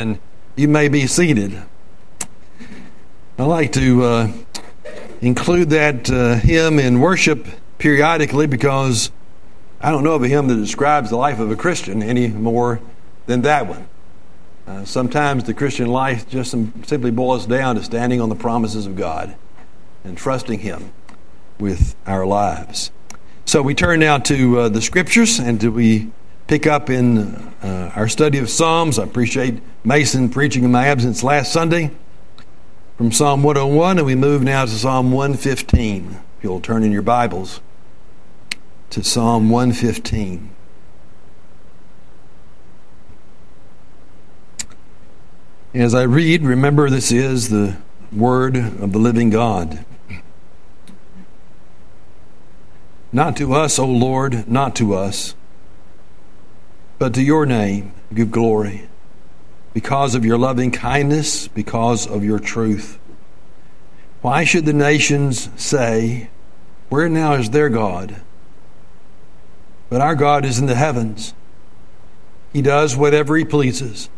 and you may be seated. I like to uh, include that uh, hymn in worship periodically because I don't know of a hymn that describes the life of a Christian any more than that one. Uh, sometimes the Christian life just simply boils down to standing on the promises of God and trusting Him with our lives. So we turn now to uh, the scriptures and we pick up in uh, our study of Psalms. I appreciate Mason preaching in my absence last Sunday from Psalm 101, and we move now to Psalm 115. If you'll turn in your Bibles to Psalm 115. As I read, remember this is the word of the living God. Not to us, O Lord, not to us but to your name give glory because of your loving kindness, because of your truth. Why should the nations say, Where now is their God? But our God is in the heavens. He does whatever he pleases.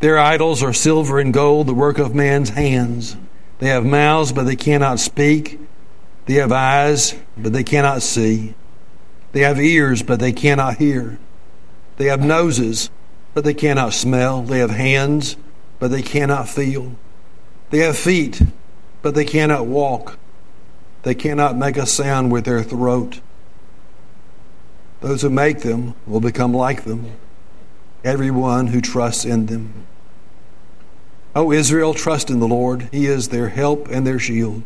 Their idols are silver and gold, the work of man's hands. They have mouths, but they cannot speak. They have eyes, but they cannot see. They have ears, but they cannot hear. They have noses, but they cannot smell. They have hands, but they cannot feel. They have feet, but they cannot walk. They cannot make a sound with their throat. Those who make them will become like them, everyone who trusts in them. O Israel, trust in the Lord. He is their help and their shield.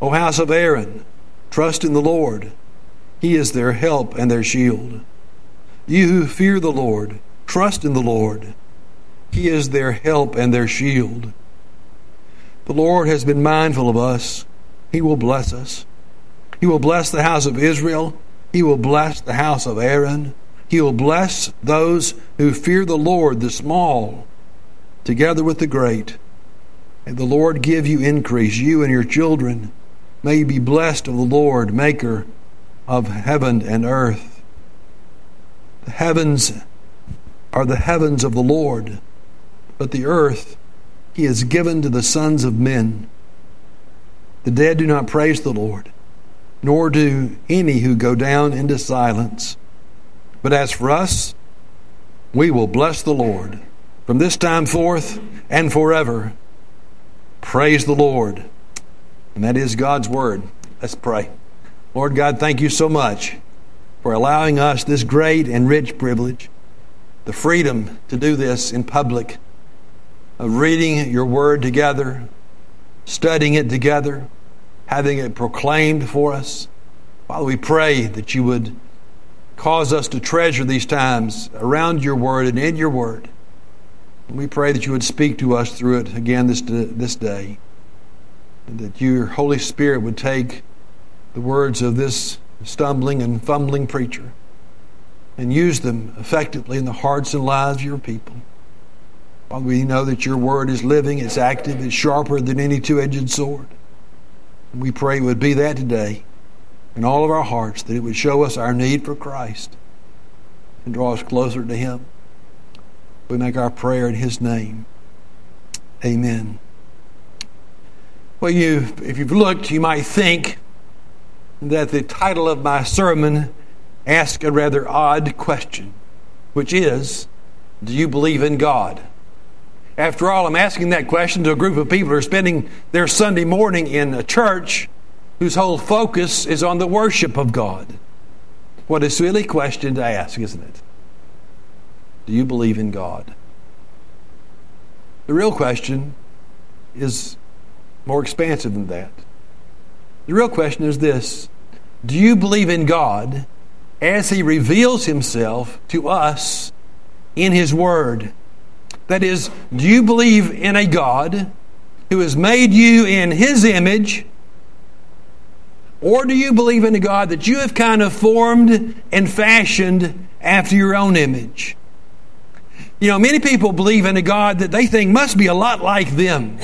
O house of Aaron, trust in the Lord. He is their help and their shield. You who fear the Lord, trust in the Lord. He is their help and their shield. The Lord has been mindful of us. He will bless us. He will bless the house of Israel. He will bless the house of Aaron. He will bless those who fear the Lord, the small, together with the great. And the Lord give you increase, you and your children. May you be blessed of the Lord, maker of heaven and earth. The heavens are the heavens of the Lord, but the earth he has given to the sons of men. The dead do not praise the Lord, nor do any who go down into silence. But as for us, we will bless the Lord from this time forth and forever. Praise the Lord. And that is God's word. Let's pray. Lord God, thank you so much for allowing us this great and rich privilege, the freedom to do this in public, of reading your word together, studying it together, having it proclaimed for us. Father, we pray that you would cause us to treasure these times around your word and in your word. we pray that you would speak to us through it again this, this day, and that your Holy Spirit would take the words of this stumbling and fumbling preacher and use them effectively in the hearts and lives of your people. Father, we know that your word is living, it's active, it's sharper than any two edged sword. And we pray it would be that today in all of our hearts, that it would show us our need for Christ and draw us closer to Him. We make our prayer in His name. Amen. Well, you, if you've looked, you might think that the title of my sermon asks a rather odd question, which is Do you believe in God? After all, I'm asking that question to a group of people who are spending their Sunday morning in a church whose whole focus is on the worship of God. What a silly question to ask, isn't it? Do you believe in God? The real question is more expansive than that. The real question is this Do you believe in God as He reveals Himself to us in His Word? That is, do you believe in a God who has made you in His image? Or do you believe in a God that you have kind of formed and fashioned after your own image? You know, many people believe in a God that they think must be a lot like them.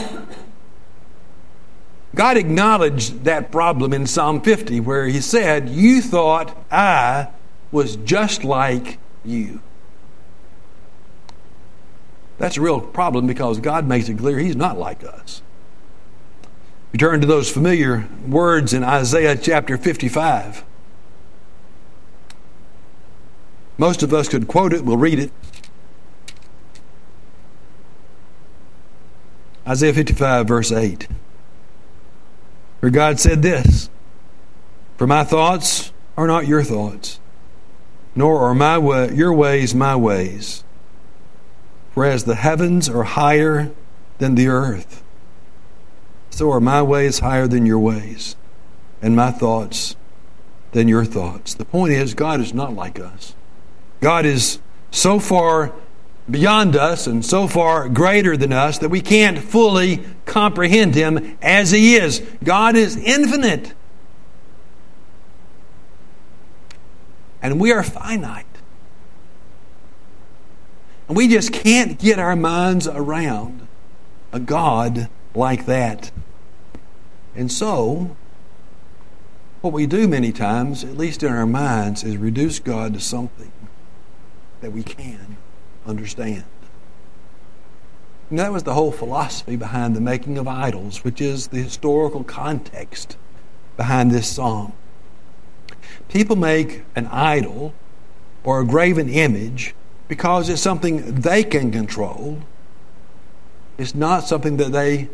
God acknowledged that problem in Psalm 50 where he said, You thought I was just like you. That's a real problem because God makes it clear He's not like us. You turn to those familiar words in Isaiah chapter 55. Most of us could quote it, we'll read it. Isaiah 55, verse 8. Where God said this For my thoughts are not your thoughts, nor are my your ways my ways. Whereas the heavens are higher than the earth, so are my ways higher than your ways, and my thoughts than your thoughts. The point is, God is not like us. God is so far beyond us and so far greater than us that we can't fully comprehend Him as He is. God is infinite. And we are finite. And we just can't get our minds around a God like that. And so, what we do many times, at least in our minds, is reduce God to something that we can understand. And that was the whole philosophy behind the making of idols, which is the historical context behind this song. People make an idol or a graven image because it's something they can control. It's not something that they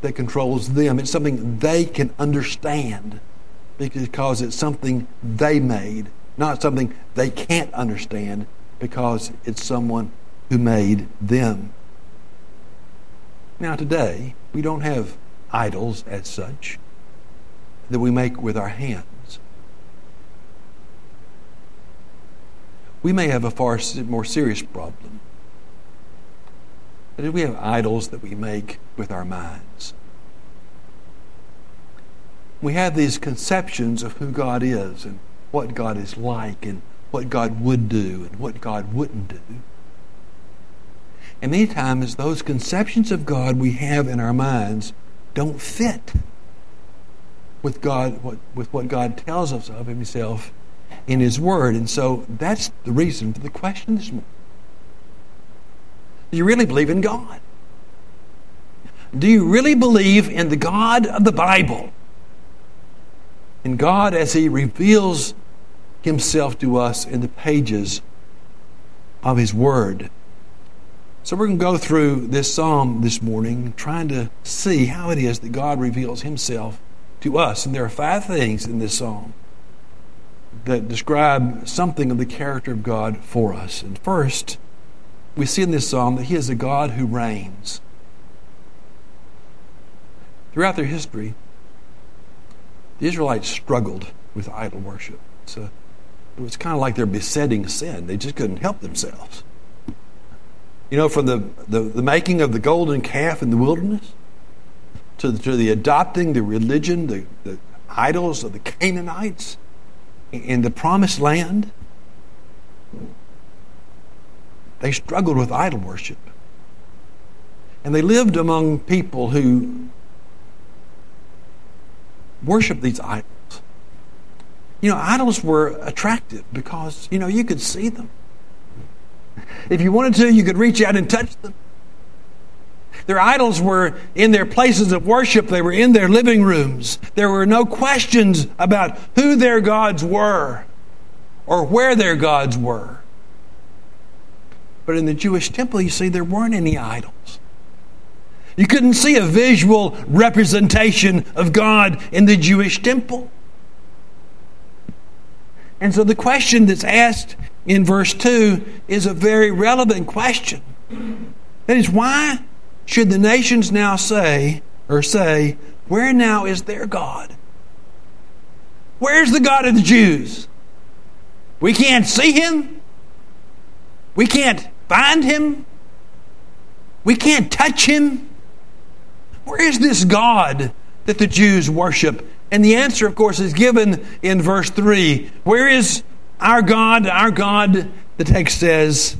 that controls them. It's something they can understand because it's something they made, not something they can't understand because it's someone who made them. Now, today, we don't have idols as such that we make with our hands. We may have a far more serious problem. That we have idols that we make with our minds. We have these conceptions of who God is and what God is like and what God would do and what God wouldn't do. And many times, those conceptions of God we have in our minds don't fit with God, what, with what God tells us of Himself in His Word. And so that's the reason for the question this morning. Do you really believe in God? Do you really believe in the God of the Bible? In God as He reveals Himself to us in the pages of His Word. So we're going to go through this psalm this morning, trying to see how it is that God reveals Himself to us. And there are five things in this psalm that describe something of the character of God for us. And first, we see in this psalm that He is a God who reigns. Throughout their history, the Israelites struggled with idol worship. It's a it was kind of like their besetting sin. They just couldn't help themselves. You know, from the, the, the making of the golden calf in the wilderness to the, to the adopting the religion, the, the idols of the Canaanites in the promised land, they struggled with idol worship. And they lived among people who worshiped these idols. You know, idols were attractive because, you know, you could see them. If you wanted to, you could reach out and touch them. Their idols were in their places of worship, they were in their living rooms. There were no questions about who their gods were or where their gods were. But in the Jewish temple, you see, there weren't any idols. You couldn't see a visual representation of God in the Jewish temple. And so the question that's asked in verse 2 is a very relevant question. That is, why should the nations now say, or say, where now is their God? Where's the God of the Jews? We can't see him. We can't find him. We can't touch him. Where is this God that the Jews worship and the answer, of course, is given in verse 3. Where is our God? Our God, the text says,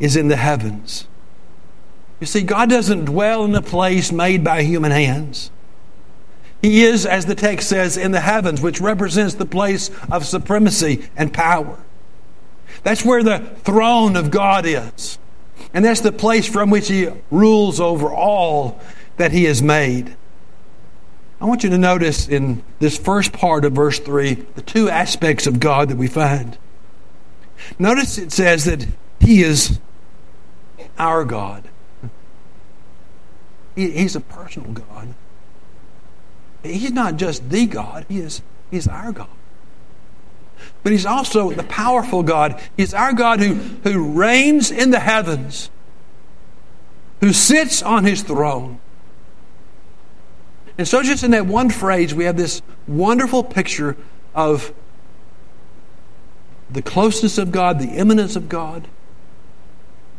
is in the heavens. You see, God doesn't dwell in a place made by human hands. He is, as the text says, in the heavens, which represents the place of supremacy and power. That's where the throne of God is. And that's the place from which He rules over all that He has made. I want you to notice in this first part of verse 3 the two aspects of God that we find. Notice it says that He is our God. He, he's a personal God. He's not just the God, He is He's our God. But He's also the powerful God. He's our God who, who reigns in the heavens, who sits on His throne. And so, just in that one phrase, we have this wonderful picture of the closeness of God, the immanence of God,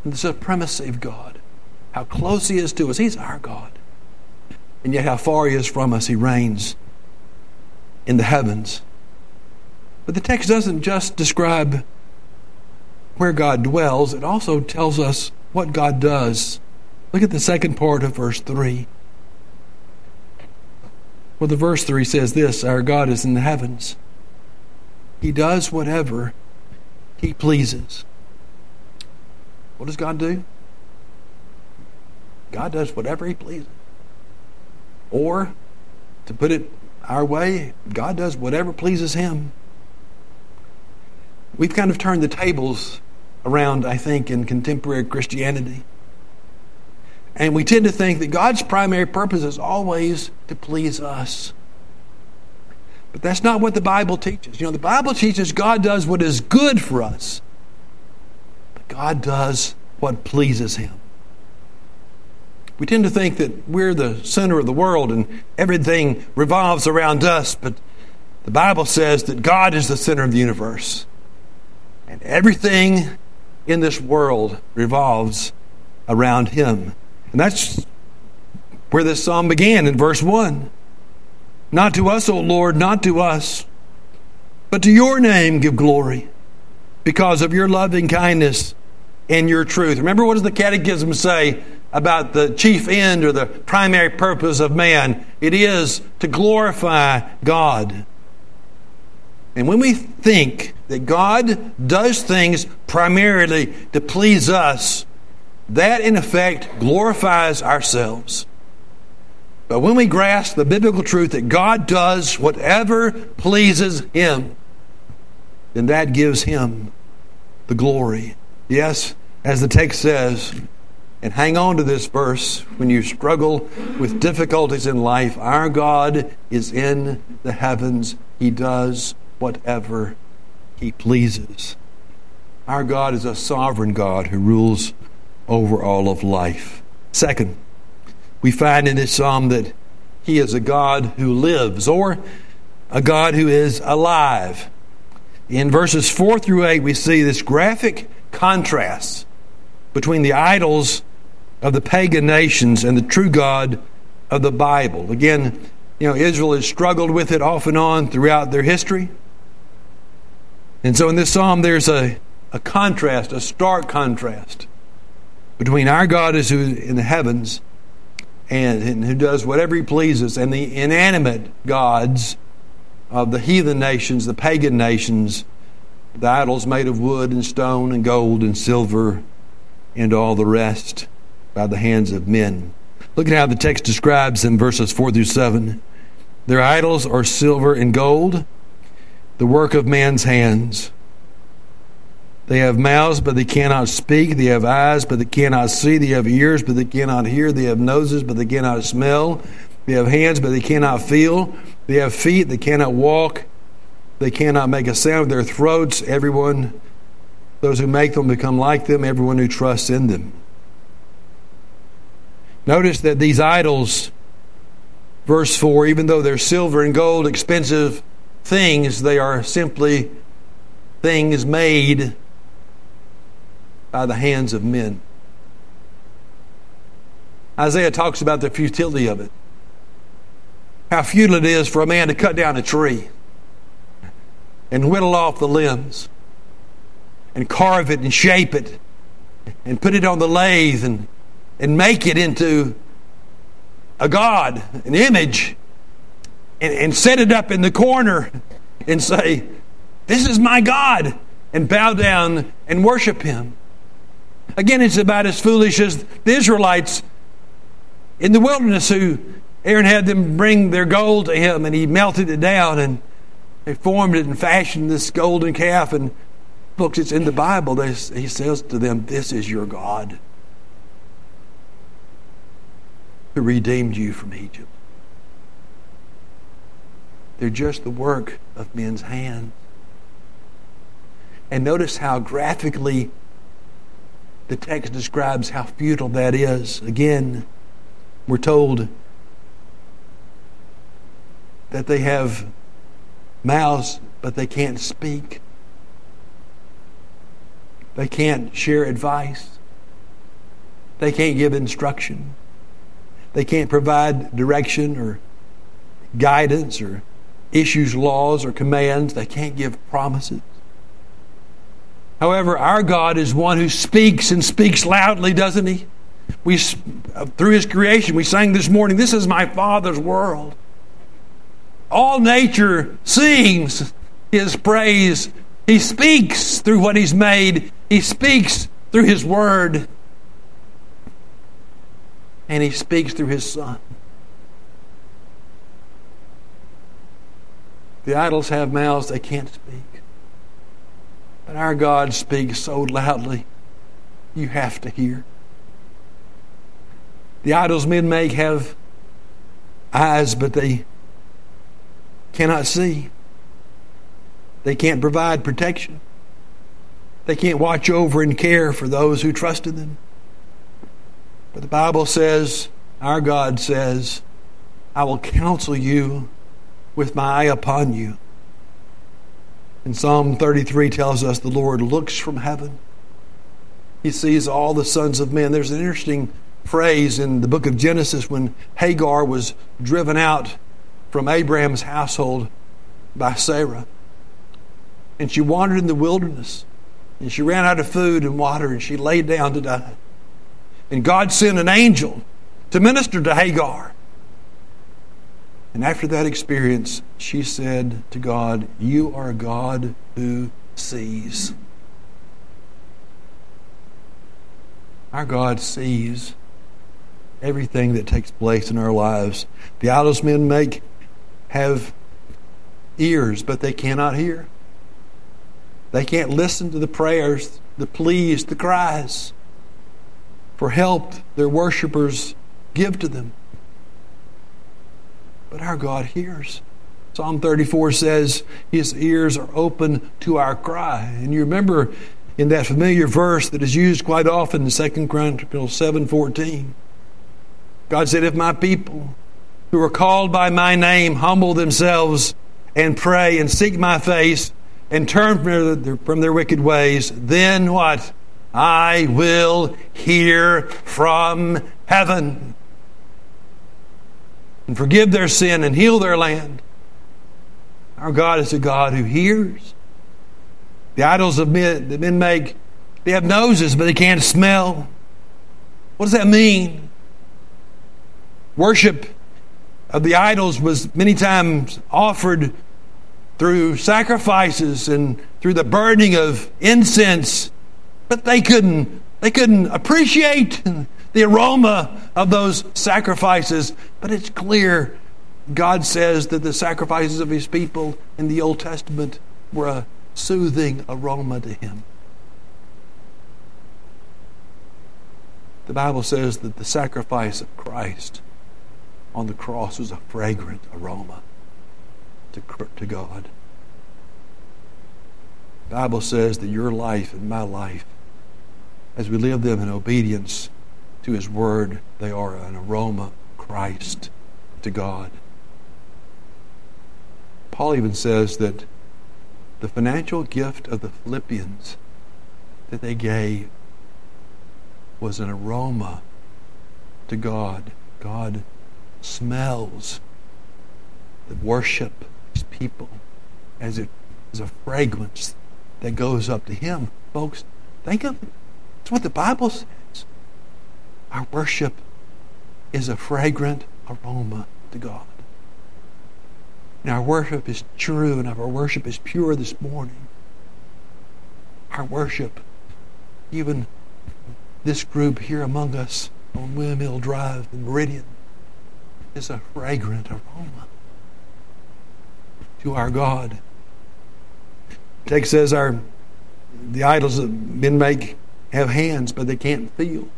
and the supremacy of God. How close He is to us. He's our God. And yet, how far He is from us. He reigns in the heavens. But the text doesn't just describe where God dwells, it also tells us what God does. Look at the second part of verse 3. Well, the verse 3 says this Our God is in the heavens. He does whatever He pleases. What does God do? God does whatever He pleases. Or, to put it our way, God does whatever pleases Him. We've kind of turned the tables around, I think, in contemporary Christianity. And we tend to think that God's primary purpose is always to please us. But that's not what the Bible teaches. You know, the Bible teaches God does what is good for us, but God does what pleases Him. We tend to think that we're the center of the world and everything revolves around us, but the Bible says that God is the center of the universe. And everything in this world revolves around Him. And that's where this psalm began in verse 1. Not to us, O Lord, not to us, but to your name give glory because of your loving kindness and your truth. Remember, what does the Catechism say about the chief end or the primary purpose of man? It is to glorify God. And when we think that God does things primarily to please us, that in effect glorifies ourselves. But when we grasp the biblical truth that God does whatever pleases Him, then that gives Him the glory. Yes, as the text says, and hang on to this verse when you struggle with difficulties in life. Our God is in the heavens, He does whatever He pleases. Our God is a sovereign God who rules over all of life. Second, we find in this psalm that he is a God who lives or a God who is alive. In verses 4 through 8, we see this graphic contrast between the idols of the pagan nations and the true God of the Bible. Again, you know, Israel has struggled with it off and on throughout their history. And so in this psalm, there's a, a contrast, a stark contrast between our God is who in the heavens and, and who does whatever he pleases, and the inanimate gods of the heathen nations, the pagan nations, the idols made of wood and stone and gold and silver and all the rest by the hands of men. Look at how the text describes in verses 4 through 7. Their idols are silver and gold, the work of man's hands. They have mouths, but they cannot speak. They have eyes, but they cannot see. They have ears, but they cannot hear. They have noses, but they cannot smell. They have hands, but they cannot feel. They have feet, they cannot walk. They cannot make a sound with their throats. Everyone, those who make them become like them, everyone who trusts in them. Notice that these idols, verse 4, even though they're silver and gold, expensive things, they are simply things made by the hands of men. Isaiah talks about the futility of it. How futile it is for a man to cut down a tree and whittle off the limbs and carve it and shape it and put it on the lathe and, and make it into a God, an image, and, and set it up in the corner and say, This is my God, and bow down and worship Him. Again, it's about as foolish as the Israelites in the wilderness who Aaron had them bring their gold to him and he melted it down and they formed it and fashioned this golden calf. And folks, it's in the Bible. He says to them, This is your God who redeemed you from Egypt. They're just the work of men's hands. And notice how graphically the text describes how futile that is. Again, we're told that they have mouths, but they can't speak. They can't share advice. They can't give instruction. They can't provide direction or guidance or issues laws or commands. They can't give promises. However, our God is one who speaks and speaks loudly, doesn't he? We, uh, through his creation, we sang this morning, This is my Father's world. All nature sings his praise. He speaks through what he's made, he speaks through his word, and he speaks through his son. The idols have mouths, they can't speak. Our God speaks so loudly, you have to hear. The idols men make have eyes, but they cannot see. They can't provide protection. They can't watch over and care for those who trusted them. But the Bible says, our God says, I will counsel you with my eye upon you. And Psalm 33 tells us the Lord looks from heaven. He sees all the sons of men. There's an interesting phrase in the book of Genesis when Hagar was driven out from Abraham's household by Sarah. And she wandered in the wilderness. And she ran out of food and water and she laid down to die. And God sent an angel to minister to Hagar. And after that experience, she said to God, You are God who sees. Our God sees everything that takes place in our lives. The idols men make have ears, but they cannot hear. They can't listen to the prayers, the pleas, the cries for help their worshippers give to them. But our God hears. Psalm 34 says, His ears are open to our cry. And you remember in that familiar verse that is used quite often in 2 Chronicles 7:14. God said, If my people who are called by my name humble themselves and pray and seek my face and turn from their, from their wicked ways, then what? I will hear from heaven and forgive their sin and heal their land. Our God is a God who hears. The idols of men that men make, they have noses, but they can't smell. What does that mean? Worship of the idols was many times offered through sacrifices and through the burning of incense, but they couldn't they couldn't appreciate the aroma of those sacrifices. But it's clear God says that the sacrifices of his people in the Old Testament were a soothing aroma to him. The Bible says that the sacrifice of Christ on the cross was a fragrant aroma to, to God. The Bible says that your life and my life, as we live them in obedience to His Word, they are an aroma of Christ to God. Paul even says that the financial gift of the Philippians that they gave was an aroma to God. God smells the worship his people as it is a fragrance that goes up to him. Folks, think of it. It's what the Bible says. Our worship is a fragrant aroma to God. And our worship is true and our worship is pure this morning. Our worship, even this group here among us on Windmill Drive in Meridian is a fragrant aroma to our God. Text says our the idols that men make have hands, but they can't feel.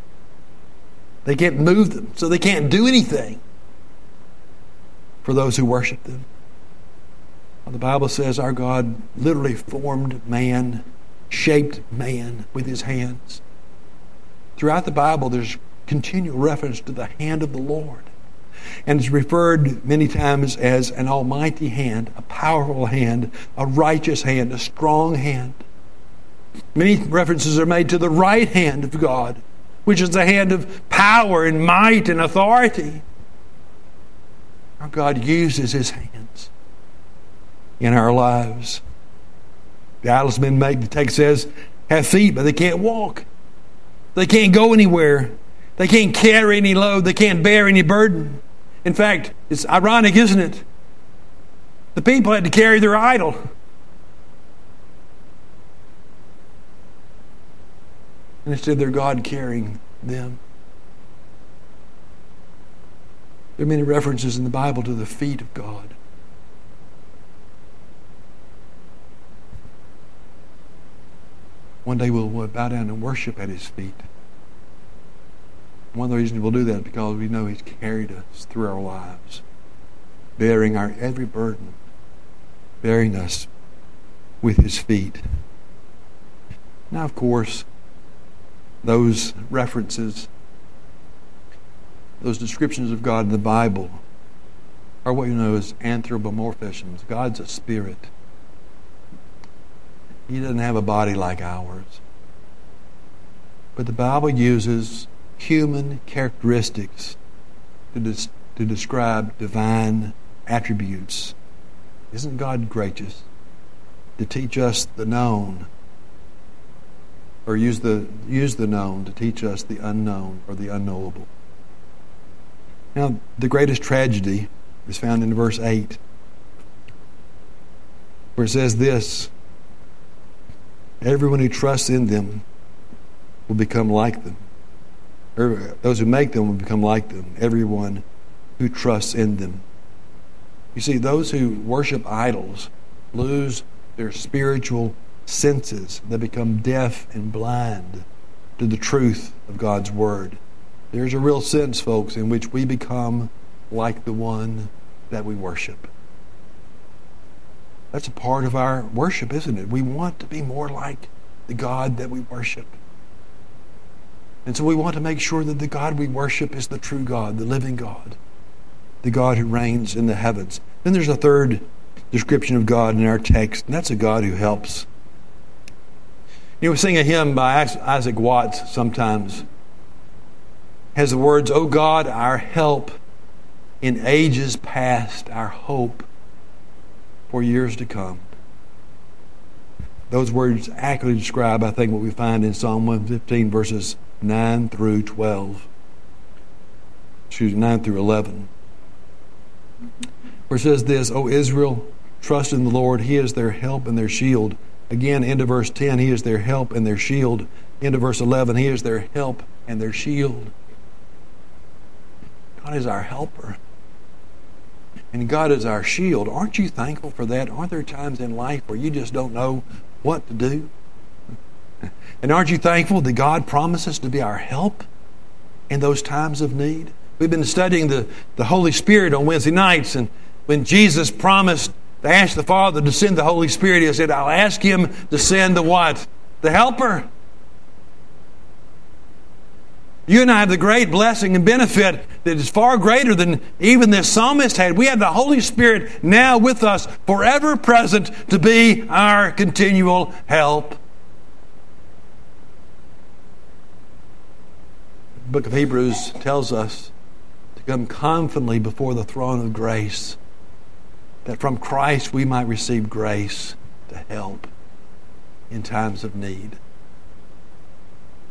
They can't move them, so they can't do anything for those who worship them. The Bible says our God literally formed man, shaped man with his hands. Throughout the Bible, there's continual reference to the hand of the Lord. And it's referred many times as an almighty hand, a powerful hand, a righteous hand, a strong hand. Many references are made to the right hand of God, which is the hand of power and might and authority. Our God uses his hands in our lives. The idols men make, the text says, have feet, but they can't walk. They can't go anywhere. They can't carry any load. They can't bear any burden. In fact, it's ironic, isn't it? The people had to carry their idol. And instead, their God carrying them. There are many references in the Bible to the feet of God. One day we'll bow down and worship at His feet. One of the reasons we'll do that is because we know He's carried us through our lives, bearing our every burden, bearing us with His feet. Now, of course, those references, those descriptions of God in the Bible are what you know as anthropomorphisms. God's a spirit. He doesn't have a body like ours. But the Bible uses human characteristics to, to describe divine attributes. Isn't God gracious to teach us the known or use the use the known to teach us the unknown or the unknowable. Now, the greatest tragedy is found in verse 8, where it says this Everyone who trusts in them will become like them. Those who make them will become like them. Everyone who trusts in them. You see, those who worship idols lose their spiritual senses. They become deaf and blind to the truth of God's Word. There's a real sense, folks, in which we become like the one that we worship. That's a part of our worship, isn't it? We want to be more like the God that we worship. And so we want to make sure that the God we worship is the true God, the living God, the God who reigns in the heavens. Then there's a third description of God in our text, and that's a God who helps. You know, we sing a hymn by Isaac Watts sometimes. Has the words, O God, our help in ages past, our hope for years to come. Those words accurately describe, I think, what we find in Psalm 115, verses 9 through 12. Excuse me, 9 through 11. Where it says this, O Israel, trust in the Lord. He is their help and their shield. Again, into verse 10, He is their help and their shield. Into verse 11, He is their help and their shield. God is our helper. And God is our shield. Aren't you thankful for that? Aren't there times in life where you just don't know what to do? And aren't you thankful that God promises to be our help in those times of need? We've been studying the, the Holy Spirit on Wednesday nights, and when Jesus promised they asked the Father to send the Holy Spirit. He said, I'll ask Him to send the what? The Helper. You and I have the great blessing and benefit that is far greater than even this psalmist had. We have the Holy Spirit now with us, forever present, to be our continual help. The book of Hebrews tells us to come confidently before the throne of grace that from Christ we might receive grace to help in times of need.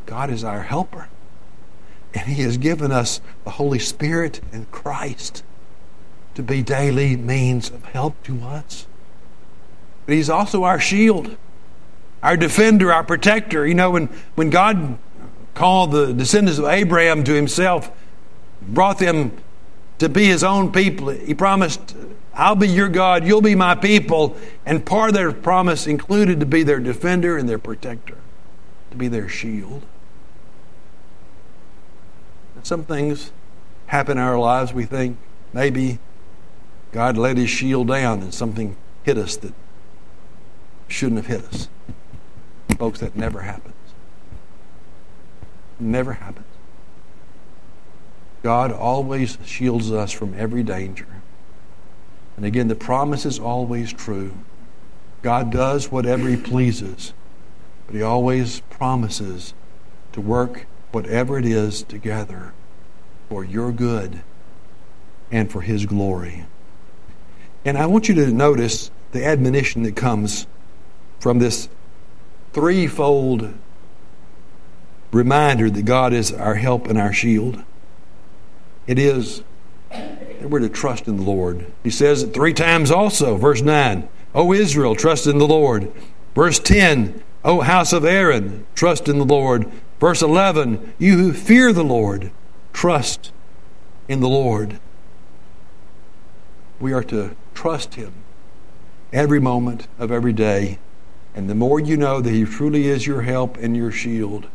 God is our helper. And He has given us the Holy Spirit and Christ to be daily means of help to us. But He's also our shield, our defender, our protector. You know, when, when God called the descendants of Abraham to himself, brought them to be his own people. He promised, I'll be your God, you'll be my people. And part of their promise included to be their defender and their protector, to be their shield. And some things happen in our lives, we think maybe God let his shield down and something hit us that shouldn't have hit us. Folks, that never happens. Never happens. God always shields us from every danger. And again, the promise is always true. God does whatever He pleases, but He always promises to work whatever it is together for your good and for His glory. And I want you to notice the admonition that comes from this threefold reminder that God is our help and our shield. It is we're to trust in the Lord. He says it three times also. Verse 9, O Israel, trust in the Lord. Verse 10, O house of Aaron, trust in the Lord. Verse 11, you who fear the Lord, trust in the Lord. We are to trust Him every moment of every day. And the more you know that He truly is your help and your shield,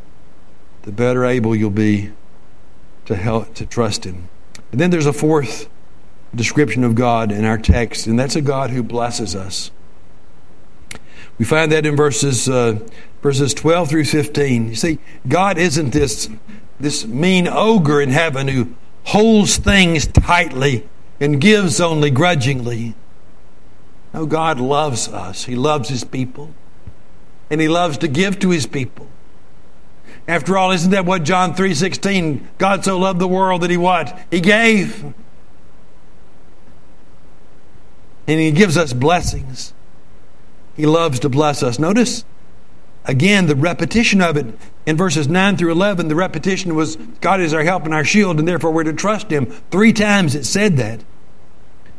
the better able you'll be to help to trust Him. And then there's a fourth description of God in our text, and that's a God who blesses us. We find that in verses uh, verses 12 through 15. You see, God isn't this this mean ogre in heaven who holds things tightly and gives only grudgingly. No, God loves us. He loves His people, and He loves to give to His people. After all, isn't that what John 3:16, God so loved the world that he what? He gave. And he gives us blessings. He loves to bless us. Notice again the repetition of it in verses 9 through 11. The repetition was God is our help and our shield, and therefore we're to trust him. Three times it said that.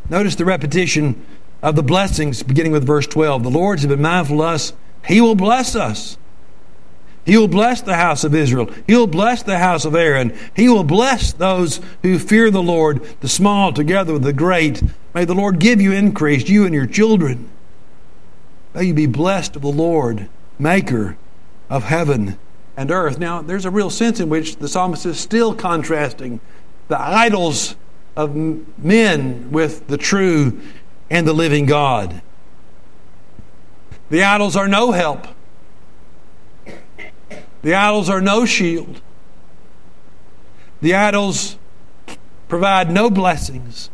Notice the repetition of the blessings beginning with verse 12. The Lord's been mindful of us, he will bless us. He will bless the house of Israel. He will bless the house of Aaron. He will bless those who fear the Lord, the small together with the great. May the Lord give you increase, you and your children. May you be blessed of the Lord, maker of heaven and earth. Now, there's a real sense in which the psalmist is still contrasting the idols of men with the true and the living God. The idols are no help. The idols are no shield. The idols provide no blessings.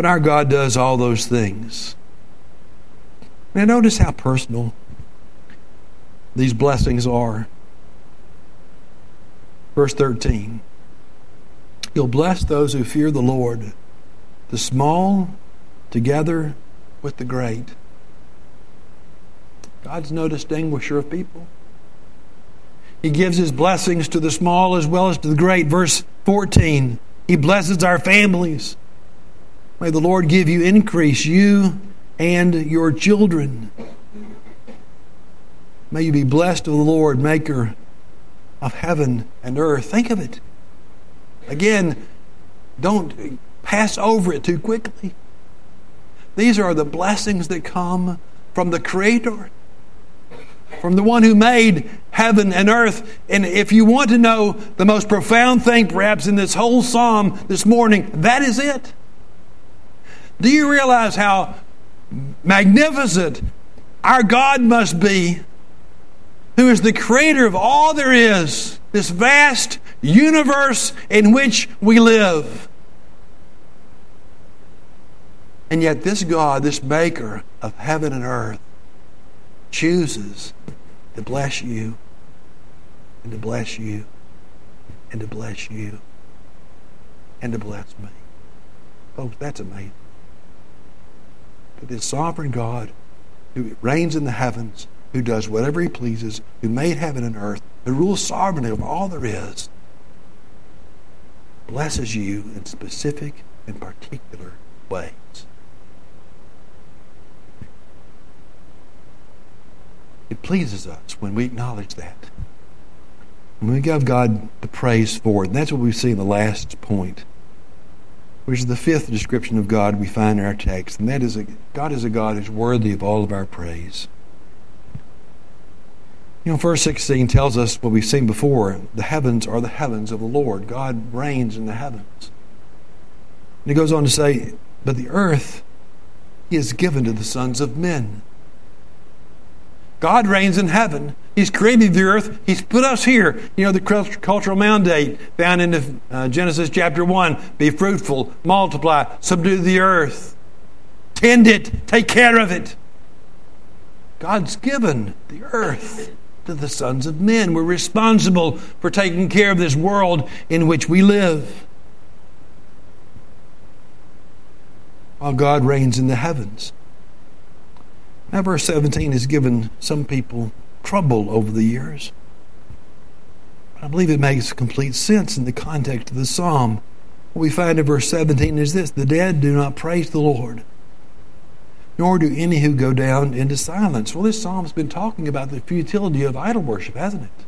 But our God does all those things. Now, notice how personal these blessings are. Verse 13 You'll bless those who fear the Lord, the small together with the great. God's no distinguisher of people. He gives his blessings to the small as well as to the great. Verse 14 He blesses our families. May the Lord give you increase, you and your children. May you be blessed of the Lord, maker of heaven and earth. Think of it. Again, don't pass over it too quickly. These are the blessings that come from the Creator from the one who made heaven and earth. And if you want to know the most profound thing, perhaps, in this whole psalm this morning, that is it. Do you realize how magnificent our God must be, who is the creator of all there is, this vast universe in which we live? And yet, this God, this maker of heaven and earth, chooses to bless you and to bless you and to bless you and to bless me. Folks, that's amazing. But this sovereign God who reigns in the heavens, who does whatever he pleases, who made heaven and earth, who rules sovereignly over all there is, blesses you in specific and particular ways. It pleases us when we acknowledge that. When we give God the praise for it. And that's what we see in the last point, which is the fifth description of God we find in our text. And that is that God is a God who's worthy of all of our praise. You know, verse 16 tells us what we've seen before the heavens are the heavens of the Lord. God reigns in the heavens. And he goes on to say, But the earth he has given to the sons of men. God reigns in heaven. He's created the earth. He's put us here. You know, the cultural mandate found in uh, Genesis chapter 1 be fruitful, multiply, subdue the earth, tend it, take care of it. God's given the earth to the sons of men. We're responsible for taking care of this world in which we live. While God reigns in the heavens. Now, verse 17 has given some people trouble over the years. I believe it makes complete sense in the context of the psalm. What we find in verse 17 is this The dead do not praise the Lord, nor do any who go down into silence. Well, this psalm's been talking about the futility of idol worship, hasn't it?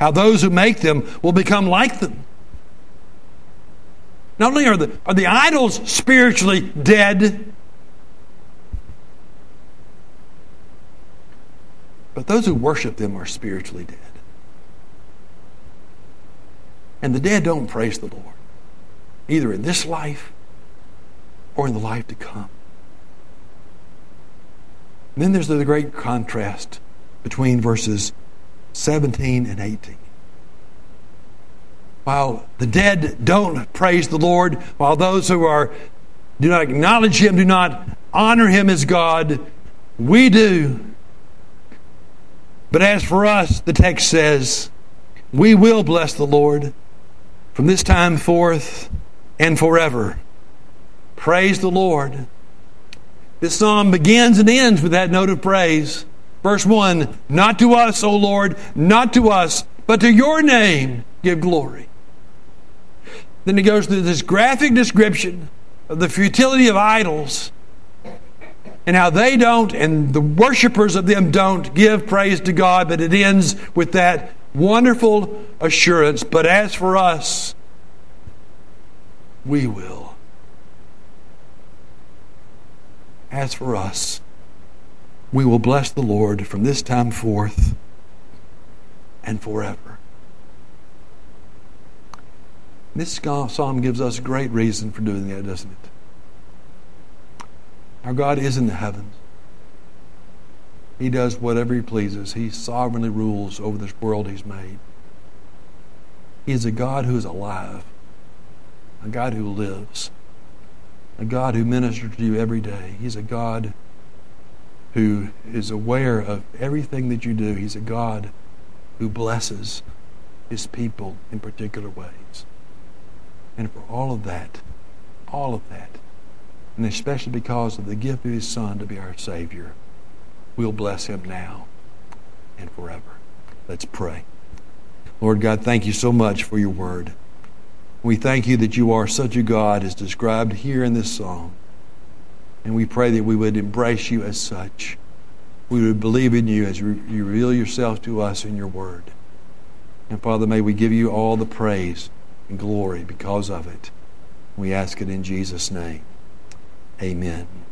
How those who make them will become like them. Not only are the, are the idols spiritually dead, but those who worship them are spiritually dead. And the dead don't praise the Lord, either in this life or in the life to come. And then there's the great contrast between verses 17 and 18. While the dead don't praise the Lord, while those who are do not acknowledge him, do not honor him as God, we do. But as for us, the text says, we will bless the Lord from this time forth and forever. Praise the Lord. This psalm begins and ends with that note of praise. Verse 1 Not to us, O Lord, not to us, but to your name give glory. Then he goes through this graphic description of the futility of idols and how they don't, and the worshippers of them don't give praise to God, but it ends with that wonderful assurance. But as for us, we will. As for us, we will bless the Lord from this time forth and forever. This psalm gives us great reason for doing that, doesn't it? Our God is in the heavens. He does whatever He pleases. He sovereignly rules over this world He's made. He is a God who is alive, a God who lives, a God who ministers to you every day. He's a God who is aware of everything that you do. He's a God who blesses His people in particular ways. And for all of that, all of that, and especially because of the gift of His Son to be our Savior, we'll bless Him now and forever. Let's pray. Lord God, thank you so much for your word. We thank you that you are such a God as described here in this psalm. And we pray that we would embrace you as such. We would believe in you as you reveal yourself to us in your word. And Father, may we give you all the praise and glory because of it. We ask it in Jesus' name. Amen.